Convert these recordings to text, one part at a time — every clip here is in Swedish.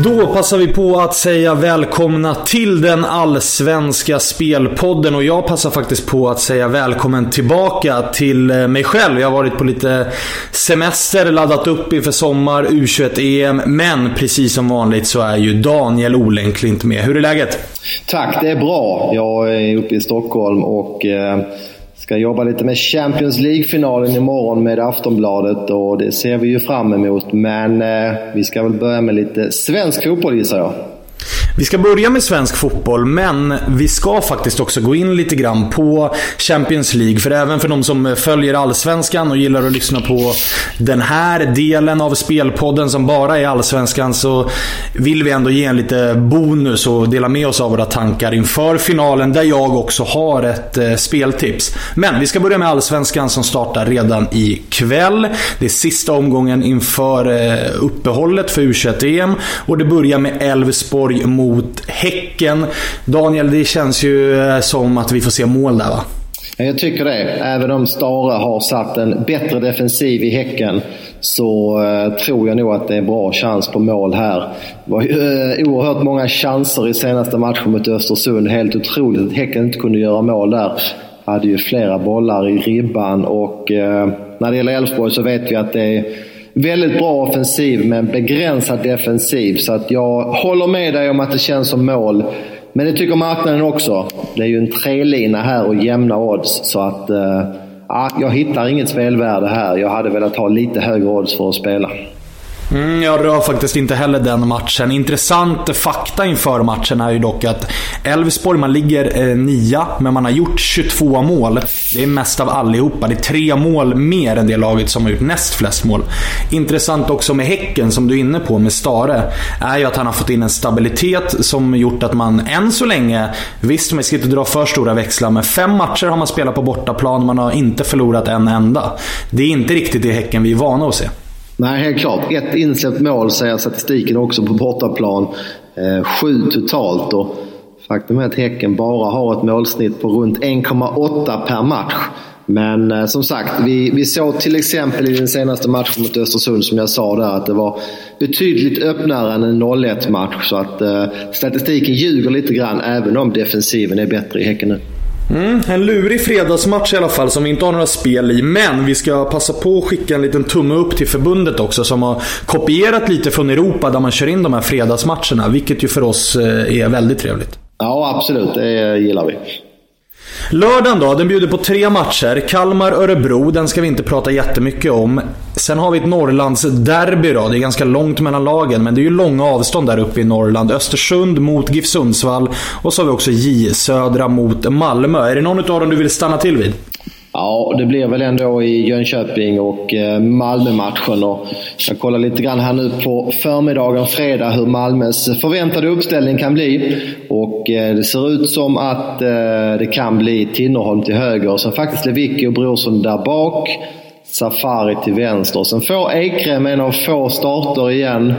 Då passar vi på att säga välkomna till den allsvenska spelpodden och jag passar faktiskt på att säga välkommen tillbaka till eh, mig själv. Jag har varit på lite semester, laddat upp inför sommar, U21-EM. Men precis som vanligt så är ju Daniel Olenklint med. Hur är läget? Tack, det är bra. Jag är uppe i Stockholm och eh, ska jobba lite med Champions League-finalen imorgon med Aftonbladet och det ser vi ju fram emot. Men eh, vi ska väl börja med lite svensk fotboll gissar jag. Vi ska börja med svensk fotboll, men vi ska faktiskt också gå in lite grann på Champions League. För även för de som följer Allsvenskan och gillar att lyssna på den här delen av spelpodden som bara är Allsvenskan så vill vi ändå ge en lite bonus och dela med oss av våra tankar inför finalen där jag också har ett eh, speltips. Men vi ska börja med Allsvenskan som startar redan ikväll. Det är sista omgången inför eh, uppehållet för U21-EM och det börjar med Elfsborg mot mot Häcken. Daniel, det känns ju eh, som att vi får se mål där va? Jag tycker det. Även om Stara har satt en bättre defensiv i Häcken så eh, tror jag nog att det är bra chans på mål här. Det var ju eh, oerhört många chanser i senaste matchen mot Östersund. Helt otroligt att Häcken inte kunde göra mål där. Hade ju flera bollar i ribban och när det gäller Elfsborg så vet vi att det är väldigt bra offensiv men begränsad defensiv. Så att jag håller med dig om att det känns som mål. Men det tycker marknaden också. Det är ju en trelina här och jämna odds. Så att eh, jag hittar inget spelvärde här. Jag hade velat ha lite högre odds för att spela. Mm, jag rör faktiskt inte heller den matchen. Intressant fakta inför matchen är ju dock att Elfsborg, man ligger eh, nia, men man har gjort 22 mål. Det är mest av allihopa. Det är tre mål mer än det laget som har gjort näst flest mål. Intressant också med Häcken, som du är inne på, med Stare, är ju att han har fått in en stabilitet som gjort att man än så länge, visst man ska inte dra för stora växlar, men fem matcher har man spelat på bortaplan. och Man har inte förlorat en enda. Det är inte riktigt det Häcken vi är vana att se. Nej, helt klart. Ett insläppt mål säger statistiken också på bortaplan. Eh, sju totalt. Och faktum är att Häcken bara har ett målsnitt på runt 1,8 per match. Men eh, som sagt, vi, vi såg till exempel i den senaste matchen mot Östersund, som jag sa där, att det var betydligt öppnare än en 0-1 match. Så att eh, statistiken ljuger lite grann, även om defensiven är bättre i Häcken nu. Mm, en lurig fredagsmatch i alla fall som vi inte har några spel i. Men vi ska passa på att skicka en liten tumme upp till förbundet också som har kopierat lite från Europa där man kör in de här fredagsmatcherna. Vilket ju för oss eh, är väldigt trevligt. Ja, absolut. Det gillar vi. Lördagen då, den bjuder på tre matcher. Kalmar-Örebro, den ska vi inte prata jättemycket om. Sen har vi ett Norrlands-derby då. Det är ganska långt mellan lagen, men det är ju långa avstånd där uppe i Norrland. Östersund mot GIF Sundsvall och så har vi också J Södra mot Malmö. Är det någon av dem du vill stanna till vid? Ja, det blir väl ändå i Jönköping och eh, Malmö-matchen. Och jag kollar lite grann här nu på förmiddagen fredag hur Malmös förväntade uppställning kan bli. Och eh, det ser ut som att eh, det kan bli Tinnerholm till höger och sen faktiskt Lewicki och Brorsson där bak. Safari till vänster. Sen får Ekrem en av få starter igen.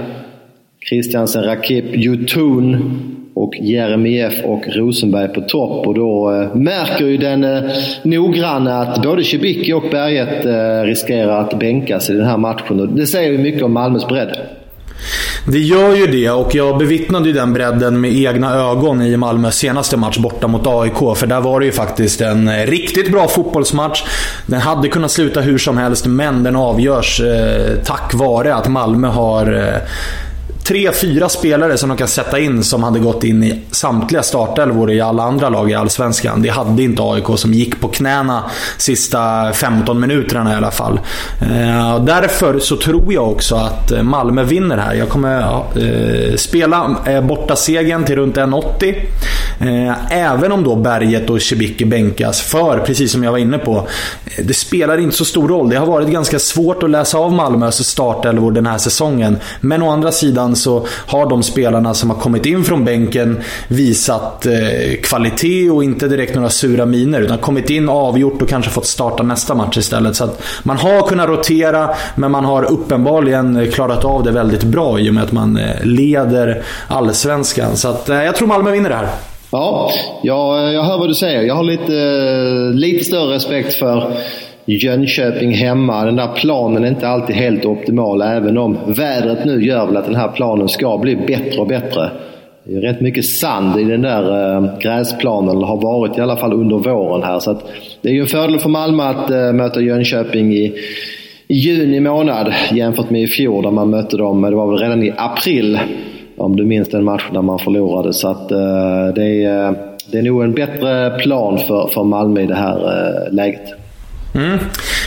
Christiansen, Rakip, Jutun och Jeremejeff och Rosenberg på topp. Och då eh, märker ju den eh, noggranna att både Cibicki och Berget eh, riskerar att bänkas i den här matchen. Och det säger ju mycket om Malmös bredd. Det gör ju det och jag bevittnade ju den bredden med egna ögon i Malmös senaste match borta mot AIK. För där var det ju faktiskt en eh, riktigt bra fotbollsmatch. Den hade kunnat sluta hur som helst, men den avgörs eh, tack vare att Malmö har eh, tre, fyra spelare som de kan sätta in som hade gått in i samtliga startelvor i alla andra lag i Allsvenskan. Det hade inte AIK som gick på knäna sista 15 minuterna i alla fall. Eh, därför så tror jag också att Malmö vinner här. Jag kommer eh, spela eh, borta segern till runt 1,80. Eh, även om då Berget och Cibicki bänkas. För, precis som jag var inne på, eh, det spelar inte så stor roll. Det har varit ganska svårt att läsa av Malmös startelvor den här säsongen. Men å andra sidan så har de spelarna som har kommit in från bänken visat eh, kvalitet och inte direkt några sura miner. Utan kommit in, avgjort och kanske fått starta nästa match istället. Så att man har kunnat rotera, men man har uppenbarligen eh, klarat av det väldigt bra i och med att man eh, leder allsvenskan. Så att, eh, jag tror Malmö vinner det här. Ja, jag, jag hör vad du säger. Jag har lite, eh, lite större respekt för Jönköping hemma. Den där planen är inte alltid helt optimal även om vädret nu gör väl att den här planen ska bli bättre och bättre. Det är rätt mycket sand i den där eh, gräsplanen, eller har varit i alla fall under våren här. Så det är ju en fördel för Malmö att eh, möta Jönköping i, i juni månad jämfört med i fjol där man mötte dem, det var väl redan i april. Om du minns den matchen där man förlorade. Så att eh, det, är, det är nog en bättre plan för, för Malmö i det här läget. Mm.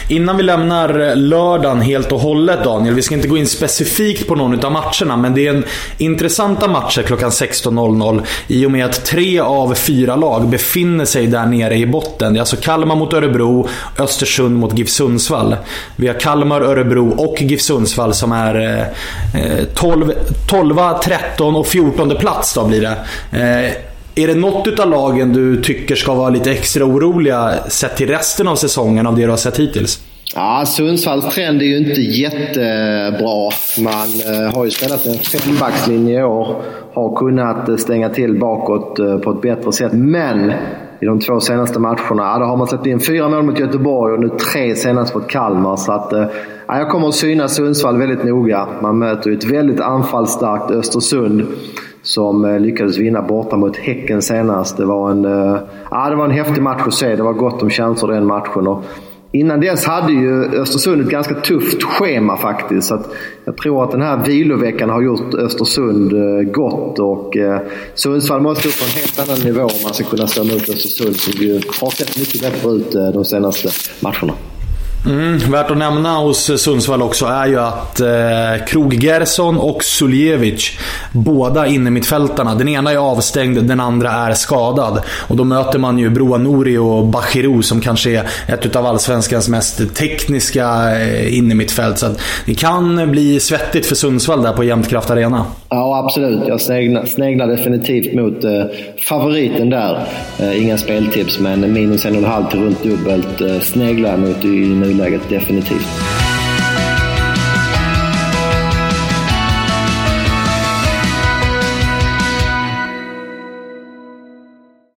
Innan vi lämnar lördagen helt och hållet Daniel, vi ska inte gå in specifikt på någon av matcherna, men det är en intressanta matcher klockan 16.00 i och med att tre av fyra lag befinner sig där nere i botten. Det är alltså Kalmar mot Örebro, Östersund mot GIF Sundsvall. Vi har Kalmar, Örebro och GIF Sundsvall som är eh, 12, 12, 13 och 14 plats då blir det. Eh, är det något av lagen du tycker ska vara lite extra oroliga sett till resten av säsongen av det du har sett hittills? Ja, Sundsvalls trend är ju inte jättebra. Man eh, har ju spelat en fembackslinje i år. Har kunnat eh, stänga till bakåt eh, på ett bättre sätt. Men i de två senaste matcherna, ja, då har man släppt in fyra mål mot Göteborg och nu tre senast mot Kalmar. Så att, ja, jag kommer att syna Sundsvall väldigt noga. Man möter ju ett väldigt anfallsstarkt Östersund som eh, lyckades vinna borta mot Häcken senast. Det var en, eh, ja, det var en häftig match att se. Det var gott om chanser den matchen. Och innan dess hade ju Östersund ett ganska tufft schema faktiskt. Så jag tror att den här viloveckan har gjort Östersund eh, gott. Och Sundsvall måste upp på en helt annan nivå om man ska kunna stå emot Östersund som ju har sett mycket bättre ut de senaste matcherna. Mm, värt att nämna hos Sundsvall också är ju att eh, Krog Gerson och Suljevic, båda innermittfältarna. Den ena är avstängd, den andra är skadad. Och då möter man ju Broa Nouri och Bachirou som kanske är ett av allsvenskans mest tekniska eh, innermittfält. Så det kan bli svettigt för Sundsvall där på Jämtkraft Arena. Ja, absolut. Jag sneglar, sneglar definitivt mot eh, favoriten där. Eh, inga speltips, men minus en och en halv till runt dubbelt eh, sneglar jag mot i nuläget definitivt.